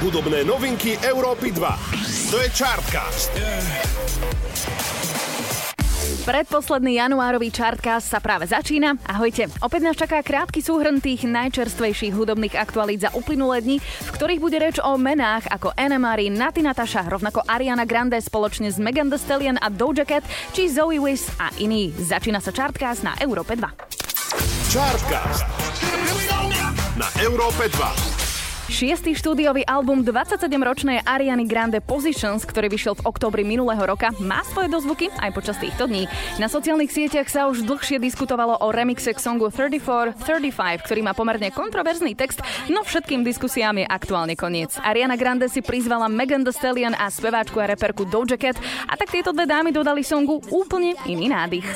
Hudobné novinky Európy 2. To je Chartcast. Predposledný januárový chartcast sa práve začína. Ahojte. Opäť nás čaká krátky súhrn tých najčerstvejších hudobných aktualít za uplynulé dni, v ktorých bude reč o menách ako Anna Marie, Nati Natasha, rovnako Ariana Grande spoločne s Megan Thee Stallion a Doja Cat, či Zoe Wiss a iní. Začína sa chartcast na Európe 2. Chartcast na Európe 2. Šiestý štúdiový album 27-ročnej Ariany Grande Positions, ktorý vyšiel v oktobri minulého roka, má svoje dozvuky aj počas týchto dní. Na sociálnych sieťach sa už dlhšie diskutovalo o remixe k songu 34-35, ktorý má pomerne kontroverzný text, no všetkým diskusiám je aktuálne koniec. Ariana Grande si prizvala Megan Thee Stallion a speváčku a reperku Doja Cat a tak tieto dve dámy dodali songu úplne iný nádych.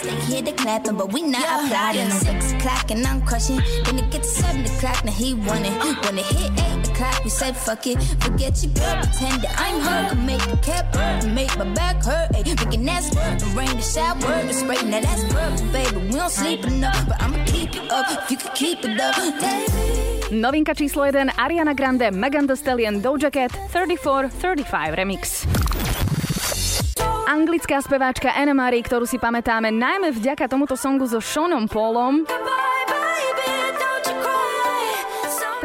Yeah, the clock, we said fuck it. Forget your girl, pretend that I'm her. Can make the cap hurt, make my back hurt. Ay, making that squirt, rain the shower, the spray. Now that's perfect, baby. We don't sleep enough, but I'ma keep it up. If you could keep it up. Novinka číslo 1 Ariana Grande, Megan Thee Stallion, Doja Cat, 34-35 remix. Anglická speváčka Anna Marie, ktorú si pamätáme najmä vďaka tomuto songu so Seanom Paulom.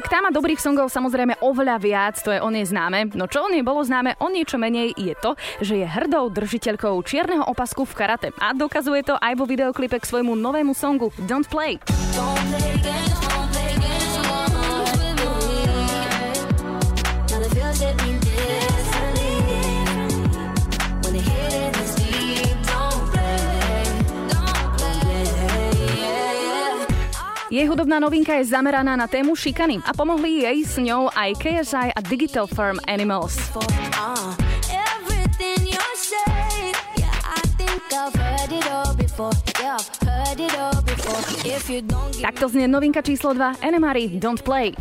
Tá má dobrých songov samozrejme oveľa viac, to je o nej známe. No čo o nej bolo známe o niečo menej je to, že je hrdou držiteľkou čierneho opasku v karate. A dokazuje to aj vo videoklipe k svojmu novému songu Don't Play. Don't play Jej hudobná novinka je zameraná na tému šikany a pomohli jej s ňou aj KSI a Digital Firm Animals. Takto znie novinka číslo 2 Enemary Don't Play.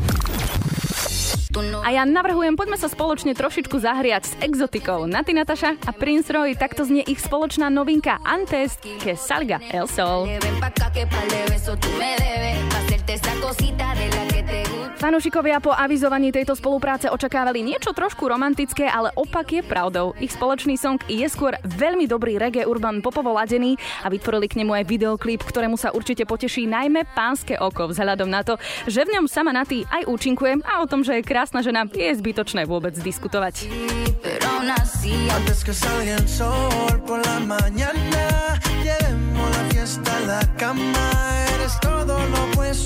A ja navrhujem, poďme sa spoločne trošičku zahriať s exotikou. Nati Natasha a Prince Roy, takto znie ich spoločná novinka Antes que salga el sol. Fanúšikovia po avizovaní tejto spolupráce očakávali niečo trošku romantické, ale opak je pravdou. Ich spoločný song je skôr veľmi dobrý reggae urban popovo ladený a vytvorili k nemu aj videoklip, ktorému sa určite poteší najmä pánske oko vzhľadom na to, že v ňom sama Nati aj účinkuje a o tom, že je krásna žena, je zbytočné vôbec diskutovať. la cama, eres todo lo opuesto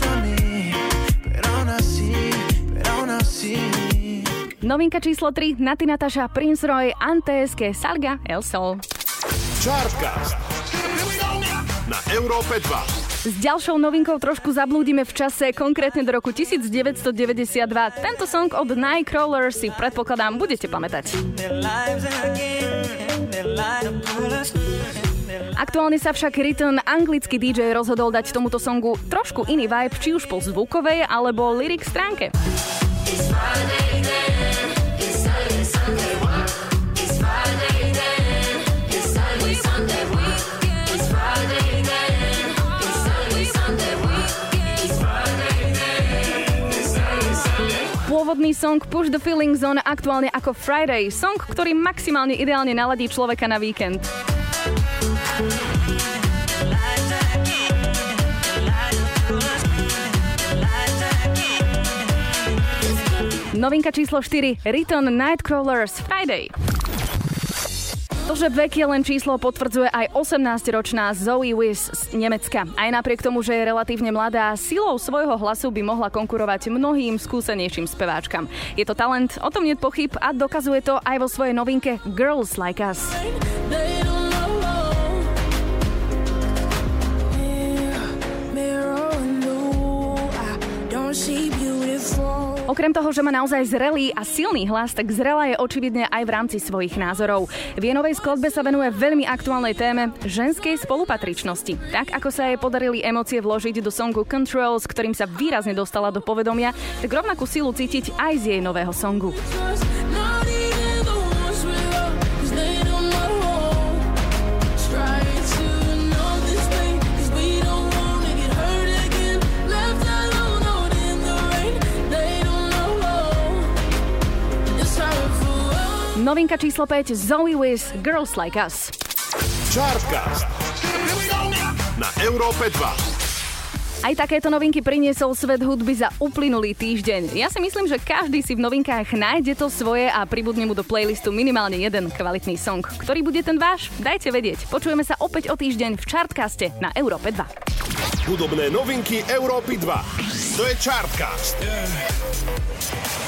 Novinka číslo 3, Nati Natasha, Prince Roy, Antes, que salga el sol. Na Európe 2. S ďalšou novinkou trošku zablúdime v čase, konkrétne do roku 1992. Tento song od Nightcrawler si predpokladám budete pamätať. Aktuálne sa však Riton, anglický DJ, rozhodol dať tomuto songu trošku iný vibe, či už po zvukovej alebo lyric stránke. Pôvodný song Push the Feeling Zone aktuálne ako Friday, song, ktorý maximálne ideálne naladí človeka na víkend. Novinka číslo 4. Riton Nightcrawlers Friday. To, že vek je len číslo, potvrdzuje aj 18-ročná Zoe Wiss z Nemecka. Aj napriek tomu, že je relatívne mladá, silou svojho hlasu by mohla konkurovať mnohým skúsenejším speváčkam. Je to talent, o tom nie pochyb a dokazuje to aj vo svojej novinke Girls Like Us. Okrem toho, že má naozaj zrelý a silný hlas, tak zrela je očividne aj v rámci svojich názorov. V jej novej skladbe sa venuje veľmi aktuálnej téme ženskej spolupatričnosti. Tak ako sa jej podarili emócie vložiť do songu Control, s ktorým sa výrazne dostala do povedomia, tak rovnakú silu cítiť aj z jej nového songu. Novinka číslo 5 Zoe Wiz Girls Like Us. Chartcast. Na Európe 2. Aj takéto novinky priniesol svet hudby za uplynulý týždeň. Ja si myslím, že každý si v novinkách nájde to svoje a pribudne mu do playlistu minimálne jeden kvalitný song. Ktorý bude ten váš? Dajte vedieť. Počujeme sa opäť o týždeň v Chartcaste na Európe 2. Hudobné novinky Európy 2. To je Chartcast. Yeah.